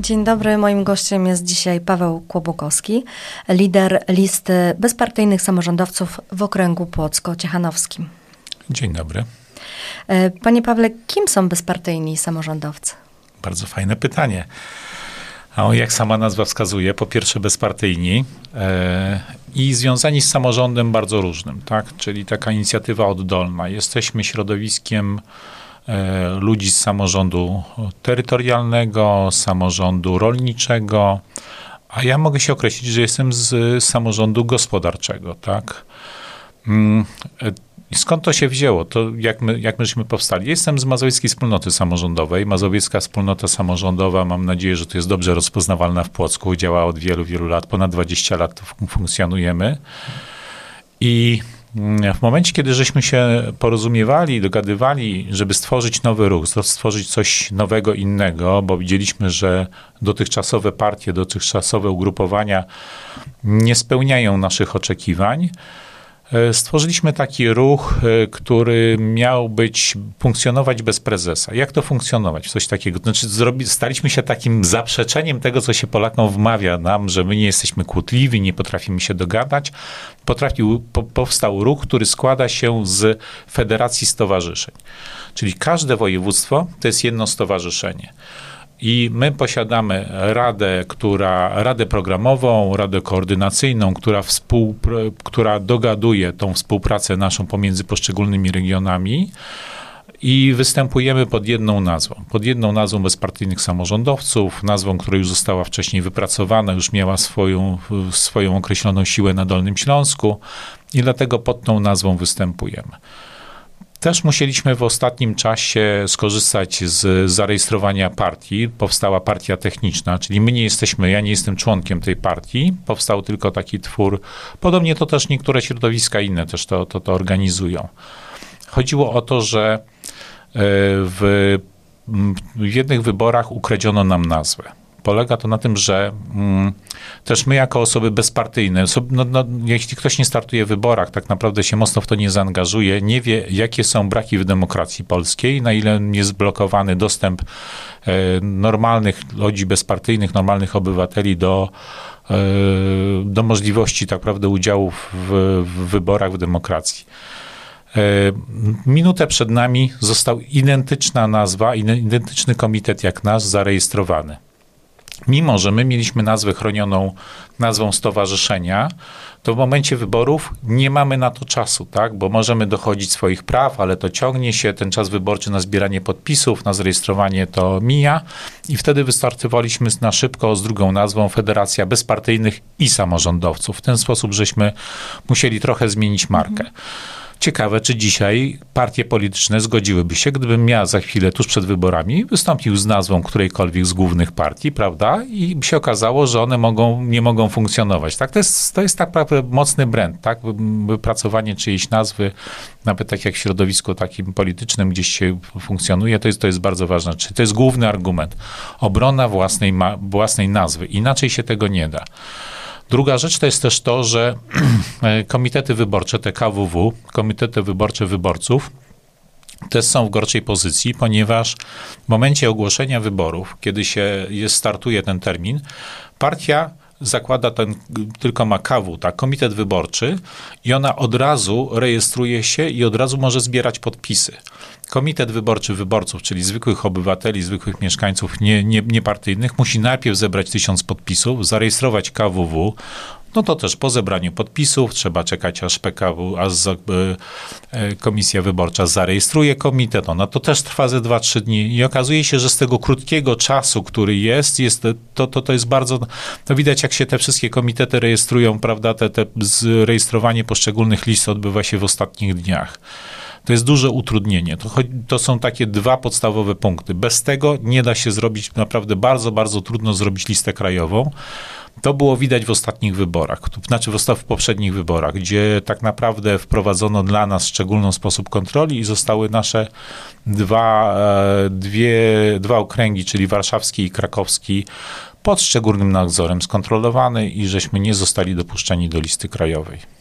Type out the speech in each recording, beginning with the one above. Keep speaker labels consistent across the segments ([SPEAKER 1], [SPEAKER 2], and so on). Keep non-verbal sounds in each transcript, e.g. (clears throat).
[SPEAKER 1] Dzień dobry, moim gościem jest dzisiaj Paweł Kłobokowski, lider listy bezpartyjnych samorządowców w okręgu płocko-ciechanowskim.
[SPEAKER 2] Dzień dobry.
[SPEAKER 1] E, panie Pawle, kim są bezpartyjni samorządowcy?
[SPEAKER 2] Bardzo fajne pytanie. A jak sama nazwa wskazuje, po pierwsze bezpartyjni e, i związani z samorządem bardzo różnym, tak? Czyli taka inicjatywa oddolna. Jesteśmy środowiskiem ludzi z samorządu terytorialnego, samorządu rolniczego, a ja mogę się określić, że jestem z samorządu gospodarczego, tak? Mm, e, skąd to się wzięło? To jak, my, jak myśmy powstali? Jestem z Mazowieckiej Wspólnoty Samorządowej. Mazowiecka Wspólnota Samorządowa, mam nadzieję, że to jest dobrze rozpoznawalna w Płocku. Działa od wielu, wielu lat. Ponad 20 lat funkcjonujemy. I w momencie, kiedy żeśmy się porozumiewali, dogadywali, żeby stworzyć nowy ruch, stworzyć coś nowego, innego, bo widzieliśmy, że dotychczasowe partie, dotychczasowe ugrupowania nie spełniają naszych oczekiwań, stworzyliśmy taki ruch, e, który miał być, funkcjonować bez prezesa. Jak to funkcjonować? Coś takiego. Znaczy, zrobi, staliśmy się takim zaprzeczeniem tego, co się Polakom wmawia nam, że my nie jesteśmy kłótliwi, nie potrafimy się dogadać. Potrafił, po, powstał ruch, który składa się z federacji stowarzyszeń. Czyli każde województwo to jest jedno stowarzyszenie. I my posiadamy radę, która, radę programową, radę koordynacyjną, która, współ, która dogaduje tą współpracę naszą pomiędzy poszczególnymi regionami i występujemy pod jedną nazwą. Pod jedną nazwą bezpartyjnych samorządowców, nazwą, która już została wcześniej wypracowana, już miała swoją, swoją określoną siłę na Dolnym Śląsku i dlatego pod tą nazwą występujemy. Też musieliśmy w ostatnim czasie skorzystać z zarejestrowania partii. Powstała partia techniczna, czyli my nie jesteśmy, ja nie jestem członkiem tej partii. Powstał tylko taki twór. Podobnie to też niektóre środowiska inne też to, to, to organizują. Chodziło o to, że e, w, w jednych wyborach ukradziono nam nazwę polega to na tym, że mm, też my jako osoby bezpartyjne, no, no, jeśli ktoś nie startuje w wyborach, tak naprawdę się mocno w to nie zaangażuje, nie wie, jakie są braki w demokracji polskiej, na ile jest blokowany dostęp e, normalnych ludzi bezpartyjnych, normalnych obywateli do, e, do możliwości tak naprawdę udziału w, w wyborach, w demokracji. E, minutę przed nami został identyczna nazwa, identyczny komitet jak nasz zarejestrowany. Mimo, że my mieliśmy nazwę chronioną nazwą stowarzyszenia, to w momencie wyborów nie mamy na to czasu, tak? Bo możemy dochodzić swoich praw, ale to ciągnie się, ten czas wyborczy na zbieranie podpisów, na zarejestrowanie to mija i wtedy wystartowaliśmy na szybko z drugą nazwą Federacja Bezpartyjnych i Samorządowców. W ten sposób żeśmy musieli trochę zmienić markę. Mhm. Ciekawe, czy dzisiaj partie polityczne zgodziłyby się, gdybym ja za chwilę, tuż przed wyborami, wystąpił z nazwą którejkolwiek z głównych partii, prawda? I się okazało, że one mogą, nie mogą funkcjonować. Tak? To, jest, to jest tak naprawdę mocny brand, tak? Wypracowanie czyjejś nazwy, nawet tak jak w środowisku takim politycznym gdzieś się funkcjonuje, to jest, to jest bardzo ważne. Czy to jest główny argument. Obrona własnej, ma, własnej nazwy. Inaczej się tego nie da. Druga rzecz to jest też to, że (clears throat) komitety wyborcze, te KWW, komitety wyborcze wyborców, też są w gorszej pozycji, ponieważ w momencie ogłoszenia wyborów, kiedy się jest, startuje ten termin, partia zakłada ten, tylko ma KW, tak, komitet wyborczy i ona od razu rejestruje się i od razu może zbierać podpisy. Komitet Wyborczy Wyborców, czyli zwykłych obywateli, zwykłych mieszkańców nie, nie, niepartyjnych, musi najpierw zebrać tysiąc podpisów, zarejestrować KWW, no to też po zebraniu podpisów trzeba czekać, aż PKW, aż e, komisja wyborcza zarejestruje komitet. Ona to też trwa ze 2-3 dni i okazuje się, że z tego krótkiego czasu, który jest, jest to, to, to jest bardzo, to widać jak się te wszystkie komitety rejestrują, prawda, te, te rejestrowanie poszczególnych list odbywa się w ostatnich dniach. To jest duże utrudnienie. To, to, są takie dwa podstawowe punkty. Bez tego nie da się zrobić, naprawdę bardzo, bardzo trudno zrobić listę krajową. To było widać w ostatnich wyborach, znaczy w poprzednich wyborach, gdzie tak naprawdę wprowadzono dla nas szczególny sposób kontroli i zostały nasze dwa, e, dwie, dwa okręgi, czyli warszawski i krakowski, pod szczególnym nadzorem skontrolowane i żeśmy nie zostali dopuszczeni do listy krajowej.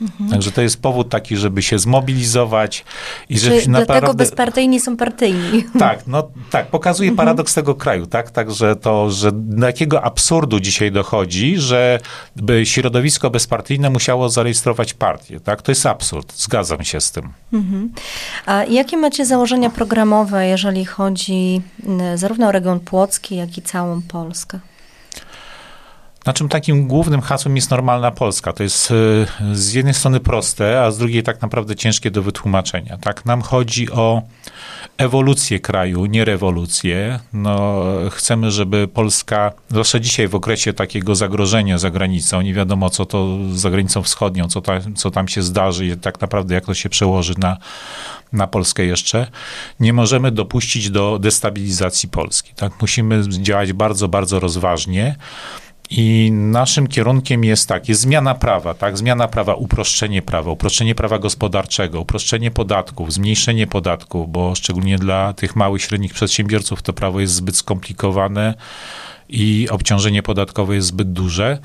[SPEAKER 2] Mhm. Także to jest powód taki, żeby się zmobilizować
[SPEAKER 1] i Czy żeby naprawdę... Dlatego bezpartyjni są partyjni. (laughs)
[SPEAKER 2] Tak, no tak, pokazuje mhm. paradoks tego kraju, tak? Także to, że do jakiego absurdu dzisiaj dochodzi, że by środowisko bezpartyjne musiało zarejestrować partię, tak? To jest absurd, zgadzam się z tym. Mhm.
[SPEAKER 1] A jakie macie założenia programowe, jeżeli chodzi zarówno o region płocki, jak i całą Polskę?
[SPEAKER 2] Naszym takim głównym hasłem jest normalna Polska. To jest e, z jednej strony proste, a z drugiej tak naprawdę ciężkie do wytłumaczenia. Tak, nam chodzi o ewolucję kraju, nie rewolucję. No, chcemy, żeby Polska, zwłaszcza dzisiaj w okresie takiego zagrożenia za granicą, nie wiadomo co to za granicą wschodnią, co, ta, co tam się zdarzy i tak naprawdę jak to się przełoży na, na Polskę jeszcze, nie możemy dopuścić do destabilizacji Polski. Tak? Musimy działać bardzo, bardzo rozważnie. I naszym kierunkiem jest tak, jest zmiana prawa, tak? Zmiana prawa, uproszczenie prawa, uproszczenie prawa gospodarczego, uproszczenie podatków, zmniejszenie podatków, bo szczególnie dla tych małych, średnich przedsiębiorców to prawo jest zbyt skomplikowane i obciążenie podatkowe jest zbyt duże.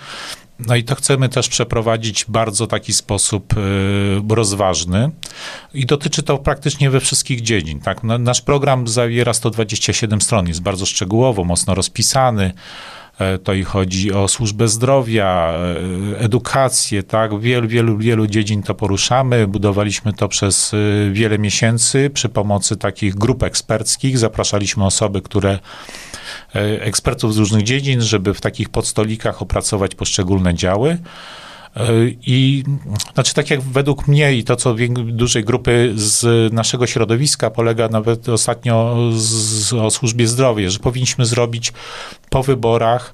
[SPEAKER 2] No i to chcemy też przeprowadzić bardzo taki sposób y, rozważny i dotyczy to praktycznie we wszystkich dziedzin. Tak? Nasz program zawiera 127 stron, jest bardzo szczegółowo, mocno rozpisany. E, to i chodzi o służbę zdrowia, e, edukację, tak, wielu, wielu, wielu dziedzin to poruszamy. Budowaliśmy to przez e, wiele miesięcy przy pomocy takich grup eksperckich. Zapraszaliśmy osoby, które ekspertów z różnych dziedzin, żeby w takich podstolikach opracować poszczególne działy. I znaczy, tak jak według mnie i to, co dużej grupy z naszego środowiska polega nawet ostatnio z, o służbie zdrowia, że powinniśmy zrobić po wyborach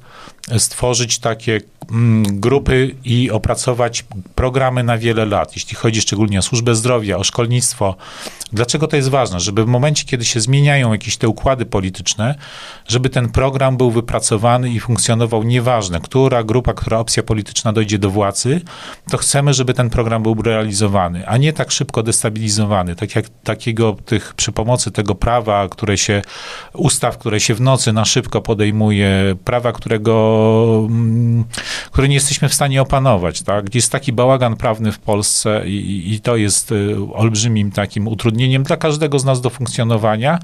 [SPEAKER 2] stworzyć takie mm, grupy i opracować programy na wiele lat, jeśli chodzi szczególnie o służbę zdrowia, o szkolnictwo. Dlaczego to jest ważne? Żeby w momencie, kiedy się zmieniają jakieś te układy polityczne, żeby ten program był wypracowany i funkcjonował nieważne, która grupa, która opcja polityczna dojdzie do władzy, to chcemy, żeby ten program był realizowany, a nie tak szybko destabilizowany, tak jak takiego tych przy pomocy tego prawa, które się, ustaw, które się w nocy na szybko podejmuje, prawa, którego Mm, który nie jesteśmy w stanie opanować, tak? Jest taki bałagan prawny w Polsce i, i to jest y, olbrzymim takim utrudnieniem dla każdego z nas do funkcjonowania,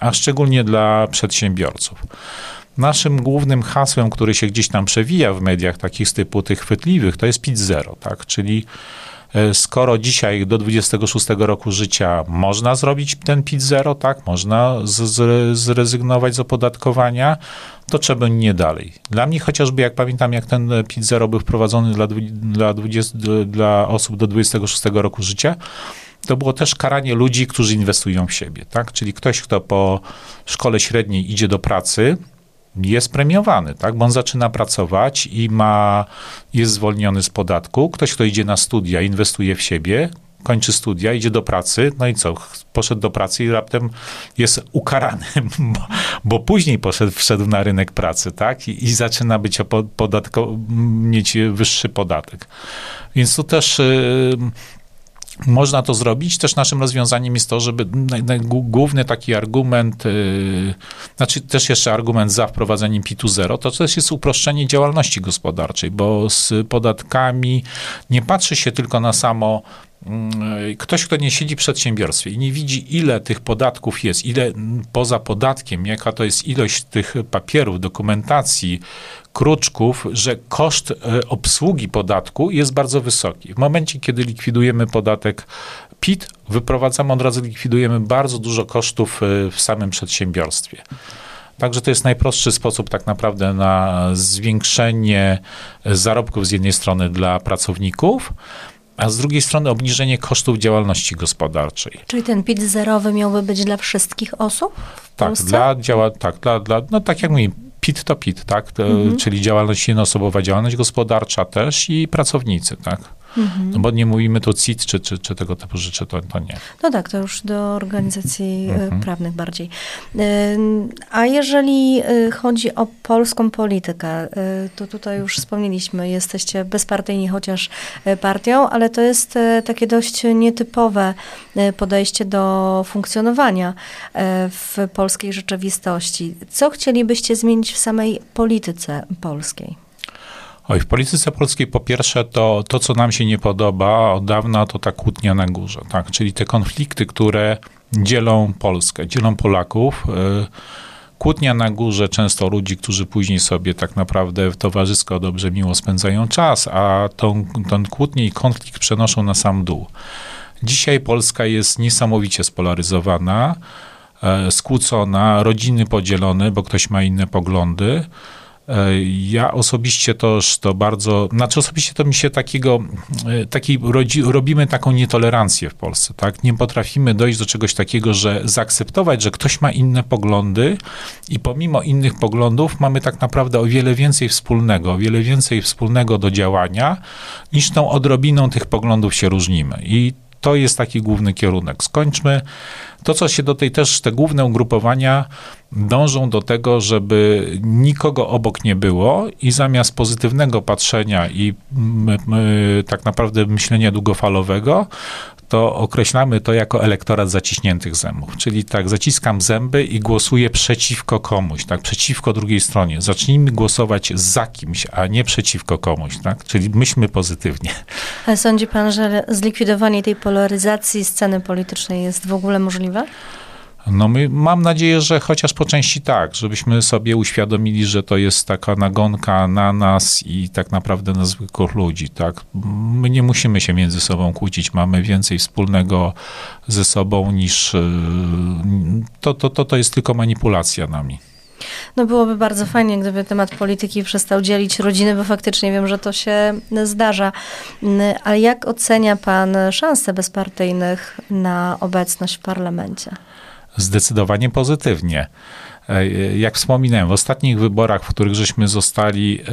[SPEAKER 2] a szczególnie dla przedsiębiorców. Naszym głównym hasłem, który się gdzieś tam przewija w mediach takich z typu tych chwytliwych, to jest PIT zero, tak? Czyli skoro dzisiaj do 26 roku życia można zrobić ten PIT zero, tak, można zrezygnować z opodatkowania, to trzeba nie dalej. Dla mnie chociażby, jak pamiętam, jak ten PIT zero był wprowadzony dla, dla, 20, dla osób do 26 roku życia, to było też karanie ludzi, którzy inwestują w siebie, tak? Czyli ktoś, kto po szkole średniej idzie do pracy, jest premiowany, tak? Bo on zaczyna pracować i ma, jest zwolniony z podatku. Ktoś, kto idzie na studia, inwestuje w siebie, kończy studia, idzie do pracy, no i co? Poszedł do pracy i raptem jest ukarany, (laughs) bo, bo później poszedł, wszedł na rynek pracy, tak? I, i zaczyna być podatko, mieć wyższy podatek. Więc tu też y, można to zrobić. Też naszym rozwiązaniem jest to, żeby główny taki argument, yy, znaczy też jeszcze argument za wprowadzeniem PIT-u zero, to też jest uproszczenie działalności gospodarczej, bo z podatkami nie patrzy się tylko na samo ktoś, kto nie siedzi w przedsiębiorstwie i nie widzi, ile tych podatków jest, ile poza podatkiem, jaka to jest ilość tych papierów, dokumentacji, kruczków, że koszt e, obsługi podatku jest bardzo wysoki. W momencie, kiedy likwidujemy podatek PIT, wyprowadzamy od razu, likwidujemy bardzo dużo kosztów e, w samym przedsiębiorstwie. Także to jest najprostszy sposób tak naprawdę na zwiększenie zarobków z jednej strony dla pracowników, a z drugiej strony obniżenie kosztów działalności gospodarczej.
[SPEAKER 1] Czyli ten PIT zerowy miałby być dla wszystkich osób
[SPEAKER 2] tak,
[SPEAKER 1] Polsce?
[SPEAKER 2] Dla, działa, tak, dla, dla, no tak jak mówię, PIT to PIT, tak? To, mhm. Czyli działalność jednoosobowa, działalność gospodarcza też i pracownicy, tak? Mhm. No bo nie mówimy tu CIT czy, czy, czy tego typu rzeczy, to, to nie.
[SPEAKER 1] No tak, to już do organizacji e, mhm. prawnych bardziej. A jeżeli e, chodzi o polską politykę, e, to tutaj już wspomnieliśmy, jesteście bezpartyjni chociaż partią, ale to jest takie dość nietypowe podejście do funkcjonowania w polskiej rzeczywistości. Co chcielibyście zmienić w samej polityce polskiej?
[SPEAKER 2] Oj, w polityce polskiej po pierwsze to, to, co nam się nie podoba od dawna, to ta kłótnia na górze, tak? Czyli te konflikty, które dzielą Polskę, dzielą Polaków. Y, kłótnia na górze często ludzi, którzy później sobie tak naprawdę towarzysko dobrze, miło spędzają czas, a tą, tą kłótnię i konflikt przenoszą na sam dół. Dzisiaj Polska jest niesamowicie spolaryzowana, e, skłócona, rodziny podzielone, bo ktoś ma inne poglądy. E, ja osobiście też to bardzo, znaczy osobiście to mi się takiego, e, takiej, robimy taką nietolerancję w Polsce, tak? Nie potrafimy dojść do czegoś takiego, że zaakceptować, że ktoś ma inne poglądy i pomimo innych poglądów mamy tak naprawdę o wiele więcej wspólnego, o wiele więcej wspólnego do działania, niż tą odrobiną tych poglądów się różnimy. I to jest taki główny kierunek. Skończmy to, co się do tej też, te główne ugrupowania dążą do tego, żeby nikogo obok nie było i zamiast pozytywnego patrzenia i tak naprawdę myślenia długofalowego, to określamy to jako elektorat zaciśniętych zębów. Czyli tak, zaciskam zęby i głosuję przeciwko komuś, tak, przeciwko drugiej stronie. Zacznijmy głosować za kimś, a nie przeciwko komuś, tak, czyli myślmy pozytywnie.
[SPEAKER 1] Ale sądzi pan, że zlikwidowanie tej polaryzacji sceny politycznej jest w ogóle możliwe?
[SPEAKER 2] No my, mam nadzieję, że chociaż po części tak, żebyśmy sobie uświadomili, że to jest taka nagonka na nas i tak naprawdę na zwykłych ludzi, tak. My nie musimy się między sobą kłócić, mamy więcej wspólnego ze sobą niż y, to, to, to, to jest tylko manipulacja nami.
[SPEAKER 1] No byłoby bardzo fajnie, gdyby temat polityki przestał dzielić rodziny, bo faktycznie wiem, że to się zdarza. Ale jak ocenia pan szanse bezpartyjnych na obecność w parlamencie?
[SPEAKER 2] Zdecydowanie pozytywnie. E, jak wspominałem, w ostatnich wyborach, w których żeśmy zostali, e,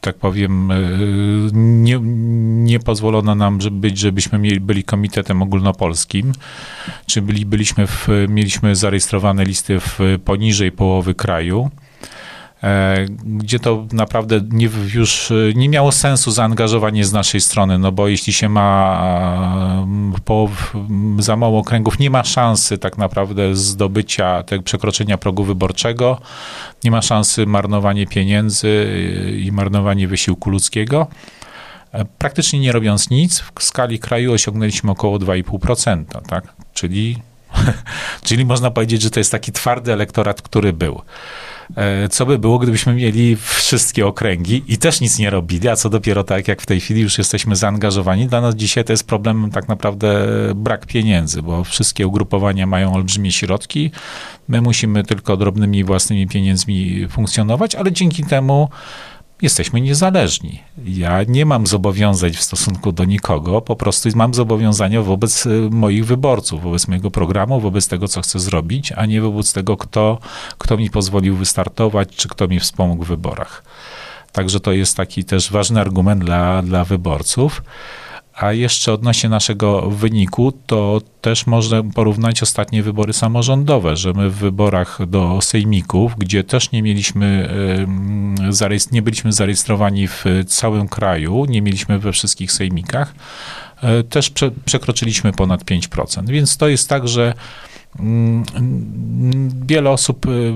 [SPEAKER 2] tak powiem, e, nie, nie pozwolono nam żeby być, żebyśmy mieli, byli komitetem ogólnopolskim, czy byli, byliśmy w, mieliśmy zarejestrowane listy w poniżej połowy kraju. E, gdzie to naprawdę nie, już e, nie miało sensu zaangażowanie z naszej strony, no bo jeśli się ma e, po, za mało okręgów, nie ma szansy tak naprawdę zdobycia, tego przekroczenia progu wyborczego, nie ma szansy marnowanie pieniędzy i marnowanie wysiłku ludzkiego. Praktycznie nie robiąc nic, w skali kraju osiągnęliśmy około 2,5%, tak? Czyli, (laughs) czyli można powiedzieć, że to jest taki twardy elektorat, który był. E, co by było, gdybyśmy mieli wszystkie okręgi i też nic nie robili, a co dopiero tak jak w tej chwili już jesteśmy zaangażowani. Dla nas dzisiaj to jest problem tak naprawdę brak pieniędzy, bo wszystkie ugrupowania mają olbrzymie środki. My musimy tylko drobnymi własnymi pieniędzmi funkcjonować, ale dzięki temu jesteśmy niezależni. Ja nie mam zobowiązań w stosunku do nikogo, po prostu mam zobowiązania wobec y, moich wyborców, wobec mojego programu, wobec tego, co chcę zrobić, a nie wobec tego, kto, kto mi pozwolił wystartować, czy kto mi wspomógł w wyborach. Także to jest taki też ważny argument dla, dla wyborców. A jeszcze odnośnie naszego wyniku, to też można porównać ostatnie wybory samorządowe, że my w wyborach do sejmików, gdzie też nie mieliśmy, nie byliśmy zarejestrowani w całym kraju, nie mieliśmy we wszystkich sejmikach, e, też przekroczyliśmy ponad 5%. Więc to jest tak, że wiele osób y,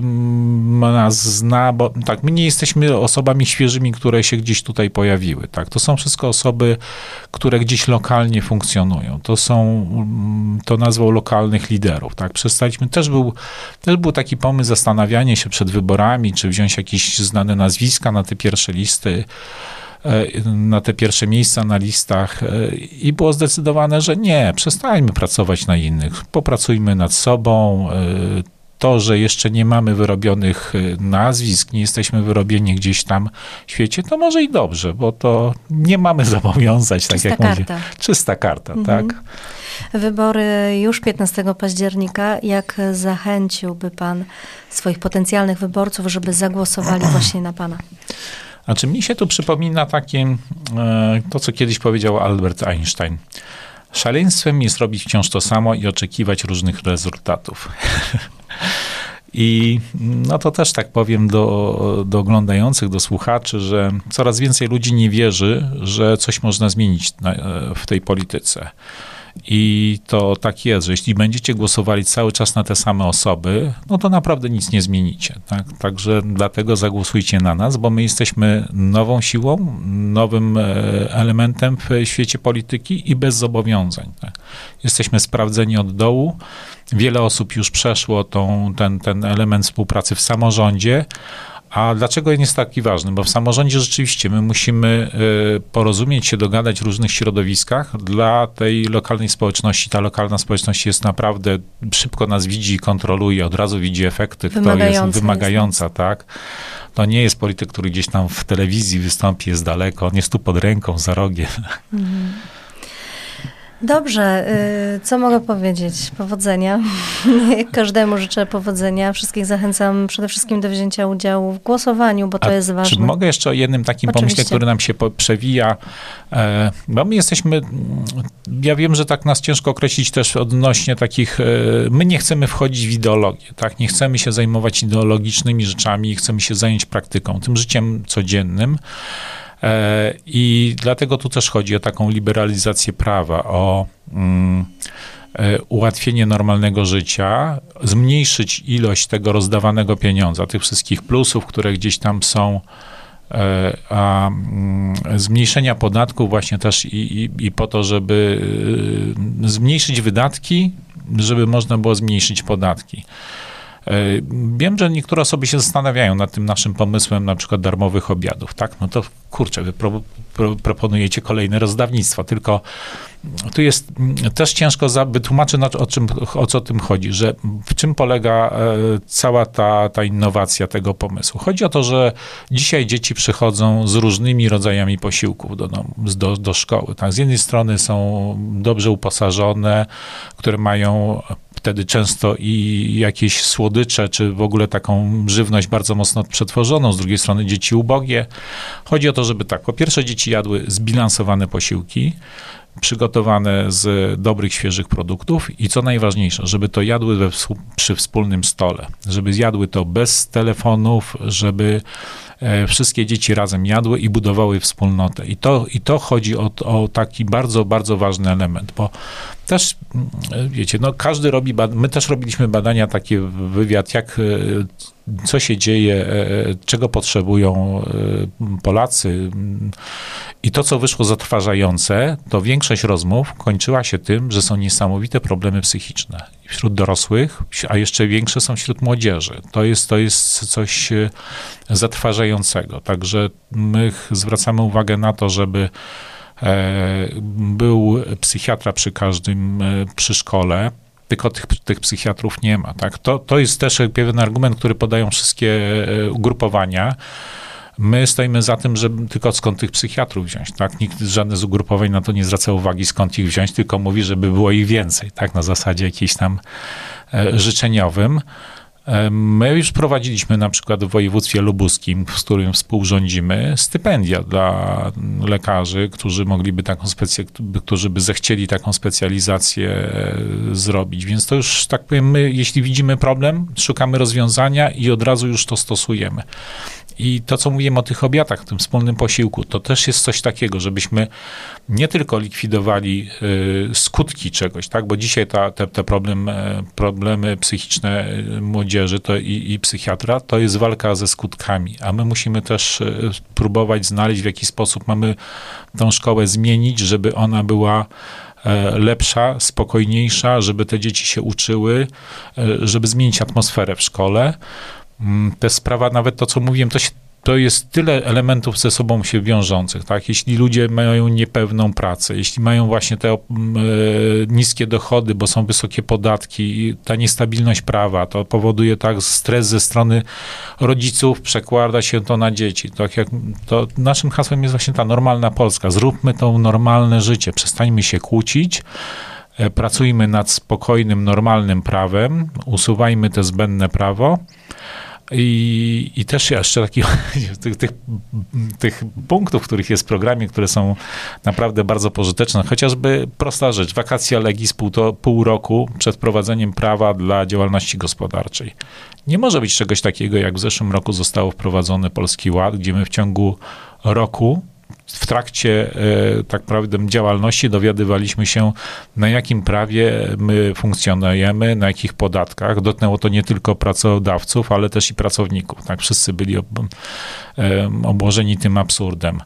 [SPEAKER 2] nas zna, bo tak, my nie jesteśmy osobami świeżymi, które się gdzieś tutaj pojawiły, tak. To są wszystko osoby, które gdzieś lokalnie funkcjonują. To są, mm, to nazwał lokalnych liderów, tak. Przestaliśmy, też był, też był taki pomysł zastanawianie się przed wyborami, czy wziąć jakieś znane nazwiska na te pierwsze listy, na te pierwsze miejsca na listach e, i było zdecydowane, że nie, przestańmy pracować na innych, popracujmy nad sobą. E, to, że jeszcze nie mamy wyrobionych nazwisk, nie jesteśmy wyrobieni gdzieś tam w świecie, to może i dobrze, bo to nie mamy (laughs) zobowiązań,
[SPEAKER 1] tak jak karta. mówię.
[SPEAKER 2] Czysta karta, mhm. tak.
[SPEAKER 1] Wybory już 15 października. Jak zachęciłby pan swoich potencjalnych wyborców, żeby zagłosowali (clears throat) właśnie na pana?
[SPEAKER 2] Znaczy, mi się tu przypomina takie, e, to co kiedyś powiedział Albert Einstein. Szaleństwem jest robić wciąż to samo i oczekiwać różnych rezultatów. (laughs) I no to też tak powiem do, do oglądających, do słuchaczy, że coraz więcej ludzi nie wierzy, że coś można zmienić na, w tej polityce. I to tak jest, że jeśli będziecie głosowali cały czas na te same osoby, no to naprawdę nic nie zmienicie. Tak? Także dlatego zagłosujcie na nas, bo my jesteśmy nową siłą, nowym e, elementem w świecie polityki i bez zobowiązań. Tak? Jesteśmy sprawdzeni od dołu. Wiele osób już przeszło tą, ten, ten element współpracy w samorządzie. A dlaczego jest taki ważny? Bo w samorządzie rzeczywiście my musimy y, porozumieć się, dogadać w różnych środowiskach dla tej lokalnej społeczności. Ta lokalna społeczność jest naprawdę, szybko nas widzi, kontroluje, od razu widzi efekty, kto jest wymagająca, jest. tak? To nie jest polityk, który gdzieś tam w telewizji wystąpi, jest daleko, on jest tu pod ręką, za rogiem. Mhm.
[SPEAKER 1] Dobrze, y, co mogę powiedzieć? Powodzenia. (laughs) Każdemu życzę powodzenia. Wszystkich zachęcam przede wszystkim do wzięcia udziału w głosowaniu, bo to A jest ważne.
[SPEAKER 2] Czy mogę jeszcze o jednym takim Oczywiście. pomyśle, który nam się przewija? E, bo my jesteśmy, ja wiem, że tak nas ciężko określić też odnośnie takich, e, my nie chcemy wchodzić w ideologię, tak? Nie chcemy się zajmować ideologicznymi rzeczami, chcemy się zająć praktyką, tym życiem codziennym. E, I dlatego tu też chodzi o taką liberalizację prawa, o mm, e, ułatwienie normalnego życia, zmniejszyć ilość tego rozdawanego pieniądza, tych wszystkich plusów, które gdzieś tam są, e, a mm, zmniejszenia podatków właśnie też i, i, i po to, żeby zmniejszyć wydatki, żeby można było zmniejszyć podatki. E, wiem, że niektóre osoby się zastanawiają nad tym naszym pomysłem na przykład darmowych obiadów, tak? No to kurczę, wy pro, pro, proponujecie kolejne rozdawnictwo, tylko tu jest też ciężko wytłumaczyć, o, czym, o co tym chodzi, że w czym polega e, cała ta, ta innowacja tego pomysłu. Chodzi o to, że dzisiaj dzieci przychodzą z różnymi rodzajami posiłków do, do, do szkoły. Tak? Z jednej strony są dobrze uposażone, które mają wtedy często i jakieś słodycze, czy w ogóle taką żywność bardzo mocno przetworzoną, z drugiej strony dzieci ubogie. Chodzi o to, żeby tak, po pierwsze dzieci jadły zbilansowane posiłki, przygotowane z dobrych, świeżych produktów i co najważniejsze, żeby to jadły we, przy wspólnym stole, żeby zjadły to bez telefonów, żeby wszystkie dzieci razem jadły i budowały wspólnotę. I to, i to chodzi o, o taki bardzo, bardzo ważny element, bo też, mm, wiecie, no każdy robi, my też robiliśmy badania, takie wywiad, jak e, co się dzieje, e, czego potrzebują Polacy. I to, co wyszło zatrważające, to większość rozmów kończyła się tym, że są niesamowite problemy psychiczne wśród dorosłych, a jeszcze większe są wśród młodzieży. To jest, to jest coś e, zatrważającego. Także my zwracamy uwagę na to, żeby e, był psychiatra przy każdym, e, przy szkole, tylko tych, tych psychiatrów nie ma. Tak? To, to jest też pewien argument, który podają wszystkie ugrupowania, My stoimy za tym, żeby tylko skąd tych psychiatrów wziąć, tak? Nikt, żadne z ugrupowań na to nie zwraca uwagi, skąd ich wziąć, tylko mówi, żeby było ich więcej, tak? Na zasadzie jakiejś tam e, życzeniowym. E, my już prowadziliśmy na przykład w województwie lubuskim, z którym współrządzimy, stypendia dla lekarzy, którzy mogliby taką specy- którzy by zechcieli taką specjalizację e, zrobić. Więc to już, tak powiem, my, jeśli widzimy problem, szukamy rozwiązania i od razu już to stosujemy. I to, co mówiłem o tych obiadach, tym wspólnym posiłku, to też jest coś takiego, żebyśmy nie tylko likwidowali y, skutki czegoś, tak? Bo dzisiaj ta, te, te problem, e, problemy psychiczne y, młodzieży to i, i psychiatra to jest walka ze skutkami, a my musimy też y, próbować znaleźć, w jaki sposób mamy tą szkołę zmienić, żeby ona była e, lepsza, spokojniejsza, żeby te dzieci się uczyły, e, żeby zmienić atmosferę w szkole. Mm, te sprawa, nawet to, co mówiłem, to się to jest tyle elementów ze sobą się wiążących, tak? Jeśli ludzie mają niepewną pracę, jeśli mają właśnie te e, niskie dochody, bo są wysokie podatki, ta niestabilność prawa, to powoduje tak stres ze strony rodziców, przekłada się to na dzieci. Tak jak to naszym hasłem jest właśnie ta normalna Polska. Zróbmy to normalne życie, przestańmy się kłócić, e, pracujmy nad spokojnym, normalnym prawem, usuwajmy te zbędne prawo i, I też jeszcze takich (laughs) tych, tych, tych punktów, których jest w programie, które są naprawdę bardzo pożyteczne, chociażby prosta rzecz, wakacja legis pół, to, pół roku przed wprowadzeniem prawa dla działalności gospodarczej. Nie może być czegoś takiego, jak w zeszłym roku zostało wprowadzony Polski Ład, gdzie my w ciągu roku w trakcie e, tak naprawdę działalności dowiadywaliśmy się, na jakim prawie my funkcjonujemy, na jakich podatkach. Dotknęło to nie tylko pracodawców, ale też i pracowników. Tak, wszyscy byli obłożeni tym absurdem.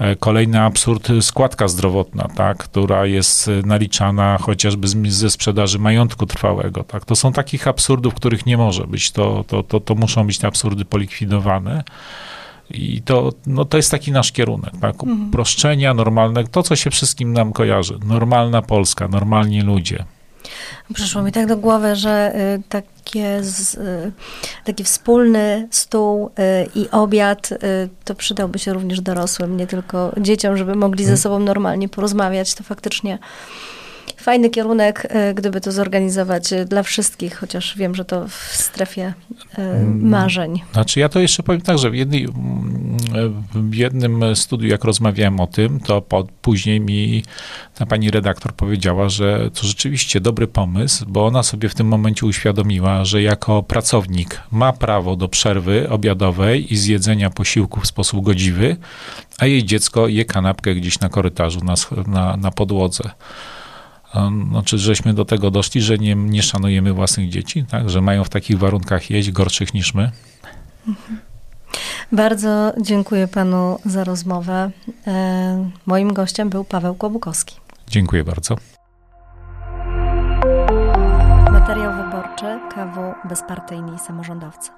[SPEAKER 2] E, kolejny absurd, składka zdrowotna, tak, która jest naliczana chociażby ze sprzedaży majątku trwałego. Tak. To są takich absurdów, których nie może być. To, to, to, to muszą być te absurdy polikwidowane. I to, no, to jest taki nasz kierunek, tak? Mhm. Uproszczenia, normalne, to co się wszystkim nam kojarzy. Normalna Polska, normalni ludzie.
[SPEAKER 1] Przyszło mi tak do głowy, że y, takie z, y, taki wspólny stół y, i obiad to przydałby się również dorosłym, nie tylko dzieciom, żeby mogli ze mhm. sobą normalnie porozmawiać. To faktycznie fajny kierunek, e, gdyby to zorganizować e, dla wszystkich, chociaż wiem, że to w strefie e, mm. marzeń.
[SPEAKER 2] Znaczy ja to jeszcze powiem tak, że w, jednej, mm, w jednym studiu, jak rozmawiałem o tym, to po, później mi ta pani redaktor powiedziała, że to rzeczywiście dobry pomysł, bo ona sobie w tym momencie uświadomiła, że jako pracownik ma prawo do przerwy obiadowej i zjedzenia posiłku w sposób godziwy, a jej dziecko je kanapkę gdzieś na korytarzu, na, na, na podłodze. Znaczy, żeśmy do tego doszli, że nie, nie szanujemy własnych dzieci, tak? że mają w takich warunkach jeść, gorszych niż my.
[SPEAKER 1] Bardzo dziękuję panu za rozmowę. E, moim gościem był Paweł Kłobukowski.
[SPEAKER 2] Dziękuję bardzo.
[SPEAKER 1] Materiał wyborczy KW Bezpartyjni Samorządowcy.